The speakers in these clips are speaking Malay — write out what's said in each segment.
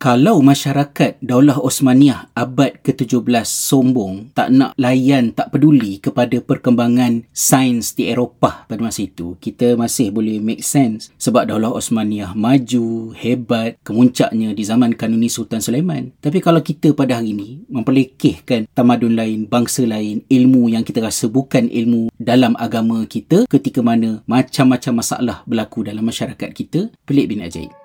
Kalau masyarakat Daulah Osmaniyah abad ke-17 sombong, tak nak layan, tak peduli kepada perkembangan sains di Eropah pada masa itu, kita masih boleh make sense sebab Daulah Osmaniyah maju, hebat, kemuncaknya di zaman Kanuni Sultan Sulaiman. Tapi kalau kita pada hari ini memperlekehkan tamadun lain, bangsa lain, ilmu yang kita rasa bukan ilmu dalam agama kita ketika mana macam-macam masalah berlaku dalam masyarakat kita, pelik bin ajaib.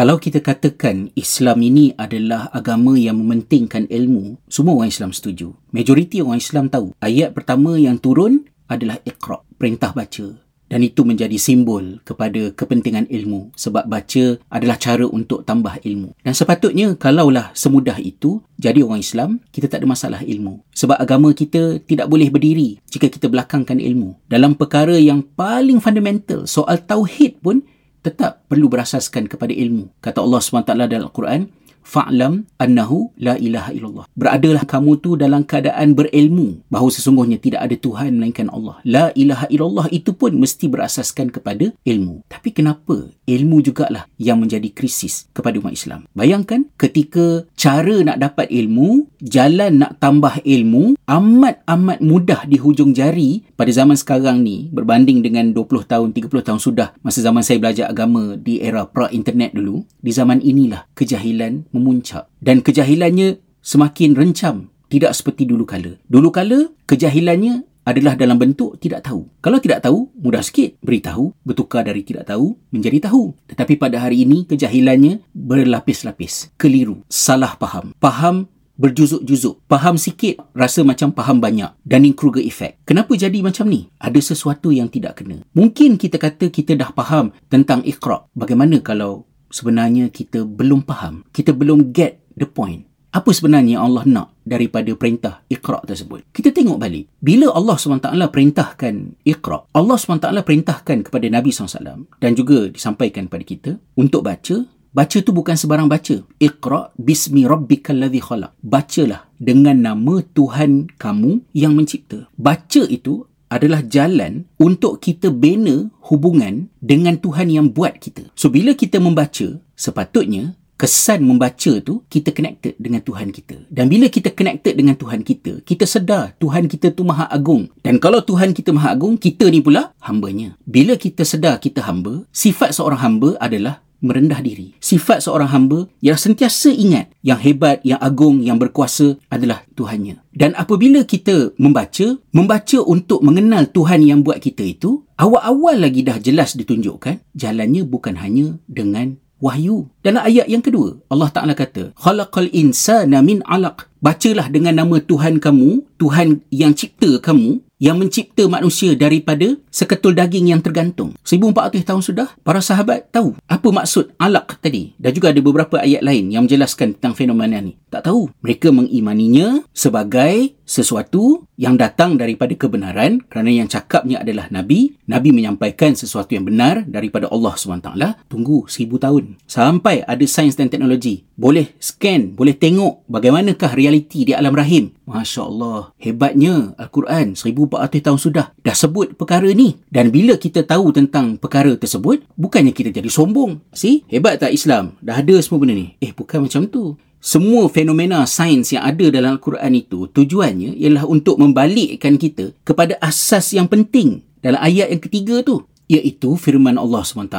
Kalau kita katakan Islam ini adalah agama yang mementingkan ilmu, semua orang Islam setuju. Majoriti orang Islam tahu. Ayat pertama yang turun adalah Iqra, perintah baca. Dan itu menjadi simbol kepada kepentingan ilmu sebab baca adalah cara untuk tambah ilmu. Dan sepatutnya kalaulah semudah itu jadi orang Islam, kita tak ada masalah ilmu. Sebab agama kita tidak boleh berdiri jika kita belakangkan ilmu. Dalam perkara yang paling fundamental, soal tauhid pun tetap perlu berasaskan kepada ilmu. Kata Allah SWT dalam Al-Quran, fa'lam annahu la ilaha illallah. Beradalah kamu tu dalam keadaan berilmu bahawa sesungguhnya tidak ada Tuhan melainkan Allah. La ilaha illallah itu pun mesti berasaskan kepada ilmu. Tapi kenapa ilmu jugalah yang menjadi krisis kepada umat Islam? Bayangkan ketika cara nak dapat ilmu, jalan nak tambah ilmu amat-amat mudah di hujung jari pada zaman sekarang ni berbanding dengan 20 tahun, 30 tahun sudah masa zaman saya belajar agama di era pra-internet dulu. Di zaman inilah kejahilan memuncak dan kejahilannya semakin rencam tidak seperti dulu kala. Dulu kala kejahilannya adalah dalam bentuk tidak tahu. Kalau tidak tahu, mudah sikit beritahu, bertukar dari tidak tahu menjadi tahu. Tetapi pada hari ini kejahilannya berlapis-lapis, keliru, salah faham. Faham berjuzuk-juzuk. Faham sikit, rasa macam faham banyak. Dunning-Kruger effect. Kenapa jadi macam ni? Ada sesuatu yang tidak kena. Mungkin kita kata kita dah faham tentang ikhra. Bagaimana kalau sebenarnya kita belum faham. Kita belum get the point. Apa sebenarnya Allah nak daripada perintah Iqra tersebut? Kita tengok balik. Bila Allah SWT perintahkan Iqra, Allah SWT perintahkan kepada Nabi SAW dan juga disampaikan kepada kita untuk baca, baca tu bukan sebarang baca. Iqra bismi rabbikal ladzi khalaq. Bacalah dengan nama Tuhan kamu yang mencipta. Baca itu adalah jalan untuk kita bina hubungan dengan Tuhan yang buat kita. So bila kita membaca, sepatutnya kesan membaca tu kita connected dengan Tuhan kita. Dan bila kita connected dengan Tuhan kita, kita sedar Tuhan kita tu maha agung. Dan kalau Tuhan kita maha agung, kita ni pula hambanya. Bila kita sedar kita hamba, sifat seorang hamba adalah merendah diri. Sifat seorang hamba yang sentiasa ingat yang hebat, yang agung, yang berkuasa adalah Tuhannya. Dan apabila kita membaca, membaca untuk mengenal Tuhan yang buat kita itu, awal-awal lagi dah jelas ditunjukkan, jalannya bukan hanya dengan wahyu. Dalam ayat yang kedua, Allah Ta'ala kata, Khalaqal insana min alaq. Bacalah dengan nama Tuhan kamu, Tuhan yang cipta kamu, yang mencipta manusia daripada seketul daging yang tergantung. 1400 tahun sudah, para sahabat tahu apa maksud alaq tadi. Dan juga ada beberapa ayat lain yang menjelaskan tentang fenomena ni. Tak tahu. Mereka mengimaninya sebagai sesuatu yang datang daripada kebenaran kerana yang cakapnya adalah Nabi. Nabi menyampaikan sesuatu yang benar daripada Allah SWT. Tunggu seribu tahun. Sampai ada sains dan teknologi. Boleh scan, boleh tengok bagaimanakah realiti di alam rahim. Masya Allah. Hebatnya Al-Quran 1400 tahun sudah dah sebut perkara ni. Dan bila kita tahu tentang perkara tersebut, bukannya kita jadi sombong. See? Hebat tak Islam? Dah ada semua benda ni. Eh, bukan macam tu semua fenomena sains yang ada dalam Al-Quran itu tujuannya ialah untuk membalikkan kita kepada asas yang penting dalam ayat yang ketiga tu iaitu firman Allah SWT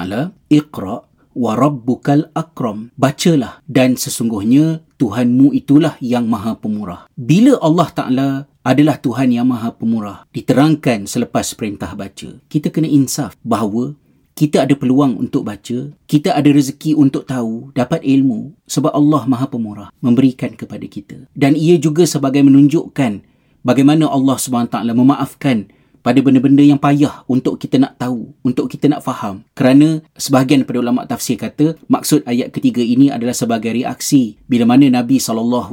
Iqra wa rabbukal akram bacalah dan sesungguhnya Tuhanmu itulah yang maha pemurah bila Allah Ta'ala adalah Tuhan yang maha pemurah diterangkan selepas perintah baca kita kena insaf bahawa kita ada peluang untuk baca, kita ada rezeki untuk tahu, dapat ilmu sebab Allah Maha Pemurah memberikan kepada kita. Dan ia juga sebagai menunjukkan bagaimana Allah SWT memaafkan pada benda-benda yang payah untuk kita nak tahu, untuk kita nak faham. Kerana sebahagian daripada ulama tafsir kata maksud ayat ketiga ini adalah sebagai reaksi bila mana Nabi SAW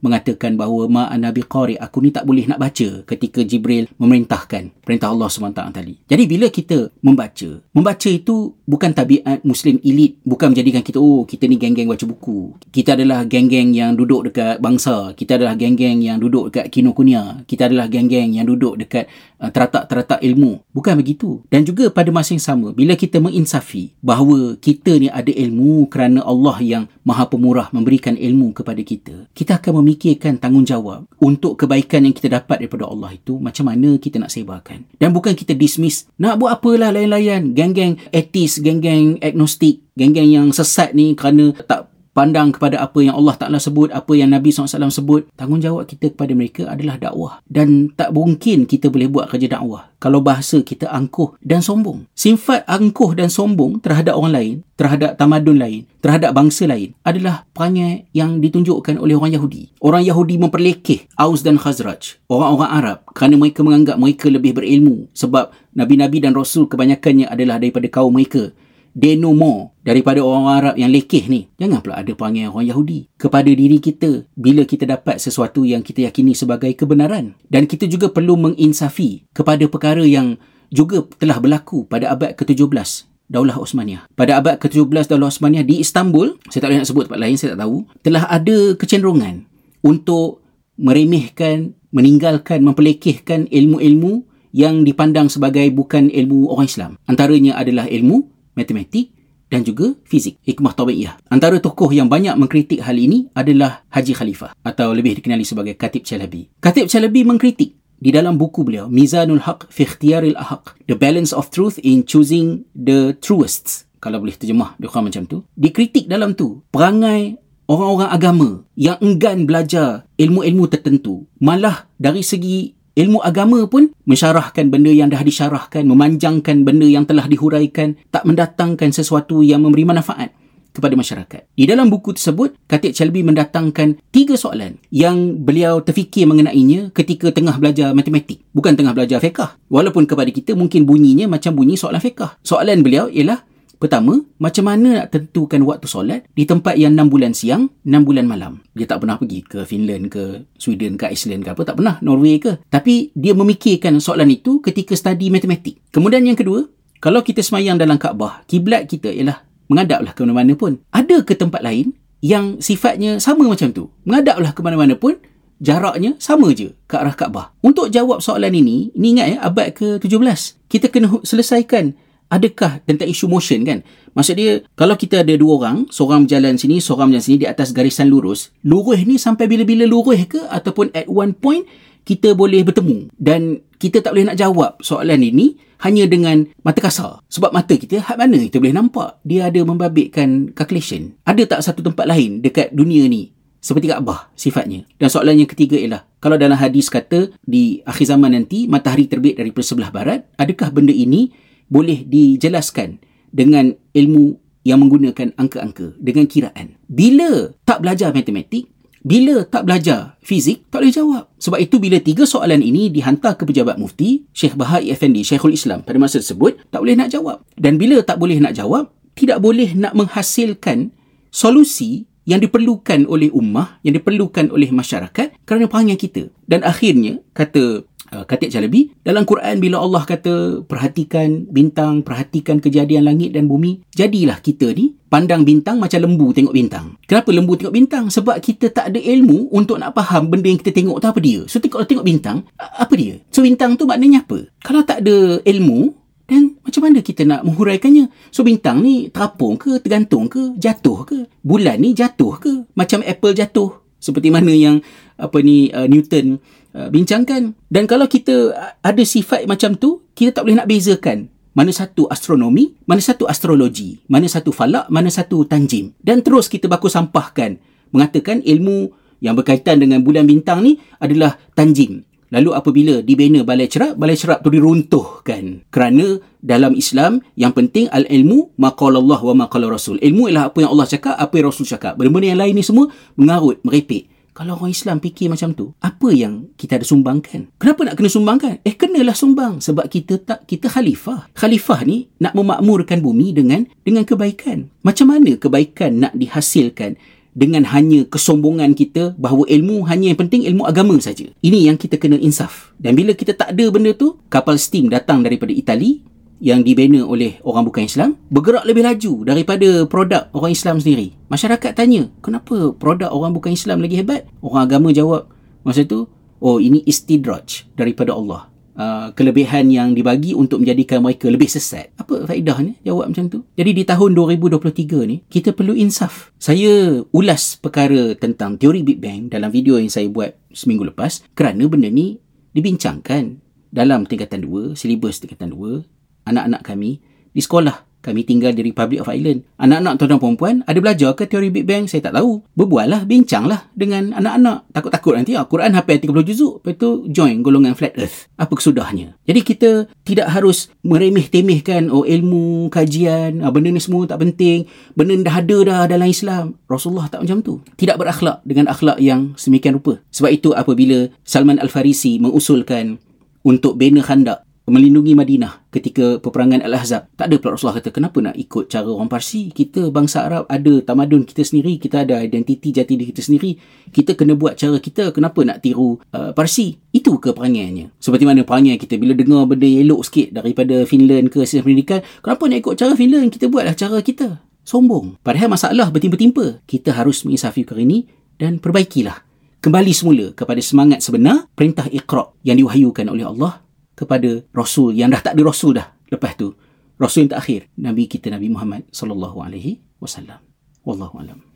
mengatakan bahawa ma nabi qari aku ni tak boleh nak baca ketika Jibril memerintahkan perintah Allah SWT tadi. Jadi bila kita membaca, membaca itu bukan tabiat Muslim elit. Bukan menjadikan kita, oh kita ni geng-geng baca buku. Kita adalah geng-geng yang duduk dekat bangsa. Kita adalah geng-geng yang duduk dekat Kinokuniya. Kita adalah geng-geng yang duduk dekat uh, teratak-teratak ilmu. Bukan begitu. Dan juga pada masa yang sama, bila kita menginsafi bahawa kita ni ada ilmu kerana Allah yang maha pemurah memberikan ilmu kepada kita, kita akan memikirkan tanggungjawab untuk kebaikan yang kita dapat daripada Allah itu, macam mana kita nak sebarkan. Dan bukan kita dismiss, nak buat apalah lain-lain, geng-geng etis, geng-geng agnostik, geng-geng yang sesat ni kerana tak pandang kepada apa yang Allah Ta'ala sebut, apa yang Nabi SAW sebut, tanggungjawab kita kepada mereka adalah dakwah. Dan tak mungkin kita boleh buat kerja dakwah kalau bahasa kita angkuh dan sombong. Sifat angkuh dan sombong terhadap orang lain, terhadap tamadun lain, terhadap bangsa lain adalah perangai yang ditunjukkan oleh orang Yahudi. Orang Yahudi memperlekeh Aus dan Khazraj, orang-orang Arab kerana mereka menganggap mereka lebih berilmu sebab Nabi-Nabi dan Rasul kebanyakannya adalah daripada kaum mereka they know more daripada orang Arab yang lekeh ni. Jangan pula ada panggil orang Yahudi kepada diri kita bila kita dapat sesuatu yang kita yakini sebagai kebenaran. Dan kita juga perlu menginsafi kepada perkara yang juga telah berlaku pada abad ke-17 Daulah Osmaniyah. Pada abad ke-17 Daulah Osmaniyah di Istanbul, saya tak boleh nak sebut tempat lain, saya tak tahu, telah ada kecenderungan untuk meremehkan, meninggalkan, memperlekehkan ilmu-ilmu yang dipandang sebagai bukan ilmu orang Islam. Antaranya adalah ilmu matematik dan juga fizik, hikmah tabi'iyah. Antara tokoh yang banyak mengkritik hal ini adalah Haji Khalifah atau lebih dikenali sebagai Khatib Chalabi. Khatib Chalabi mengkritik di dalam buku beliau Mizanul Haq fi Ikhtiyaril Ahaq, The Balance of Truth in Choosing the Truest. Kalau boleh terjemah dia macam tu. Dikritik dalam tu perangai orang-orang agama yang enggan belajar ilmu-ilmu tertentu malah dari segi ilmu agama pun mensyarahkan benda yang dah disyarahkan, memanjangkan benda yang telah dihuraikan, tak mendatangkan sesuatu yang memberi manfaat kepada masyarakat. Di dalam buku tersebut, Khatib Chalbi mendatangkan tiga soalan yang beliau terfikir mengenainya ketika tengah belajar matematik. Bukan tengah belajar fiqah. Walaupun kepada kita mungkin bunyinya macam bunyi soalan fiqah. Soalan beliau ialah, Pertama, macam mana nak tentukan waktu solat di tempat yang 6 bulan siang, 6 bulan malam? Dia tak pernah pergi ke Finland ke Sweden ke Iceland ke apa, tak pernah Norway ke. Tapi dia memikirkan soalan itu ketika study matematik. Kemudian yang kedua, kalau kita semayang dalam Kaabah, kiblat kita ialah menghadaplah ke mana-mana pun. Ada ke tempat lain yang sifatnya sama macam tu? Menghadaplah ke mana-mana pun, jaraknya sama je ke arah Kaabah. Untuk jawab soalan ini, ni ingat ya, abad ke-17. Kita kena selesaikan adakah tentang isu motion kan? Maksud dia, kalau kita ada dua orang, seorang berjalan sini, seorang berjalan sini di atas garisan lurus, lurus ni sampai bila-bila lurus ke? Ataupun at one point, kita boleh bertemu. Dan kita tak boleh nak jawab soalan ini hanya dengan mata kasar. Sebab mata kita, hat mana kita boleh nampak? Dia ada membabitkan calculation. Ada tak satu tempat lain dekat dunia ni seperti Kaabah sifatnya. Dan soalan yang ketiga ialah, kalau dalam hadis kata di akhir zaman nanti matahari terbit dari sebelah barat, adakah benda ini boleh dijelaskan dengan ilmu yang menggunakan angka-angka dengan kiraan. Bila tak belajar matematik, bila tak belajar fizik, tak boleh jawab. Sebab itu bila tiga soalan ini dihantar ke pejabat mufti, Syekh Bahai Effendi, Syekhul Islam pada masa tersebut, tak boleh nak jawab. Dan bila tak boleh nak jawab, tidak boleh nak menghasilkan solusi yang diperlukan oleh ummah, yang diperlukan oleh masyarakat kerana perangai kita. Dan akhirnya, kata Khatib Jalabi. Dalam Quran bila Allah kata perhatikan bintang perhatikan kejadian langit dan bumi jadilah kita ni pandang bintang macam lembu tengok bintang. Kenapa lembu tengok bintang? Sebab kita tak ada ilmu untuk nak faham benda yang kita tengok tu apa dia. So kalau tengok bintang apa dia? So bintang tu maknanya apa? Kalau tak ada ilmu dan macam mana kita nak menghuraikannya? So bintang ni terapung ke tergantung ke jatuh ke? Bulan ni jatuh ke? Macam apple jatuh. Seperti mana yang apa ni uh, Newton Uh, bincangkan. Dan kalau kita ada sifat macam tu, kita tak boleh nak bezakan mana satu astronomi, mana satu astrologi, mana satu falak, mana satu tanjim. Dan terus kita baku sampahkan mengatakan ilmu yang berkaitan dengan bulan bintang ni adalah tanjim. Lalu apabila dibina balai cerap, balai cerap tu diruntuhkan. Kerana dalam Islam yang penting al-ilmu maqala Allah wa maqala Rasul. Ilmu ialah apa yang Allah cakap, apa yang Rasul cakap. Benda-benda yang lain ni semua mengarut, merepek. Kalau orang Islam fikir macam tu, apa yang kita ada sumbangkan? Kenapa nak kena sumbangkan? Eh, kenalah sumbang. Sebab kita tak kita khalifah. Khalifah ni nak memakmurkan bumi dengan dengan kebaikan. Macam mana kebaikan nak dihasilkan dengan hanya kesombongan kita bahawa ilmu hanya yang penting ilmu agama saja. Ini yang kita kena insaf. Dan bila kita tak ada benda tu, kapal steam datang daripada Itali yang dibina oleh orang bukan Islam bergerak lebih laju daripada produk orang Islam sendiri. Masyarakat tanya, kenapa produk orang bukan Islam lagi hebat? Orang agama jawab masa tu, oh ini istidraj daripada Allah. Uh, kelebihan yang dibagi untuk menjadikan mereka lebih sesat. Apa faedahnya jawab macam tu? Jadi di tahun 2023 ni, kita perlu insaf. Saya ulas perkara tentang teori Big Bang dalam video yang saya buat seminggu lepas kerana benda ni dibincangkan dalam tingkatan 2, silibus tingkatan 2, anak-anak kami di sekolah kami tinggal di Republic of Ireland. Anak-anak tuan dan perempuan ada belajar ke teori Big Bang? Saya tak tahu. Berbual lah, bincang lah dengan anak-anak. Takut-takut nanti ah, Quran hafal 30 juzuk. Lepas tu join golongan Flat Earth. Apa kesudahnya? Jadi kita tidak harus meremeh-temehkan oh ilmu, kajian, ah, benda ni semua tak penting. Benda dah ada dah dalam Islam. Rasulullah tak macam tu. Tidak berakhlak dengan akhlak yang semikian rupa. Sebab itu apabila Salman Al-Farisi mengusulkan untuk bina khandak melindungi Madinah ketika peperangan Al-Ahzab. Tak ada pula Rasulullah kata, kenapa nak ikut cara orang Parsi? Kita bangsa Arab ada tamadun kita sendiri, kita ada identiti jati diri kita sendiri. Kita kena buat cara kita, kenapa nak tiru uh, Parsi? Itu ke perangannya. Seperti mana perangai kita bila dengar benda elok sikit daripada Finland ke sistem pendidikan, kenapa nak ikut cara Finland? Kita buatlah cara kita. Sombong. Padahal masalah bertimpa-timpa. Kita harus menginsafi perkara ini dan perbaikilah. Kembali semula kepada semangat sebenar perintah Iqra yang diwahyukan oleh Allah kepada rasul yang dah tak ada rasul dah lepas tu. Rasul yang terakhir nabi kita nabi Muhammad sallallahu alaihi wasallam. Wallahu alam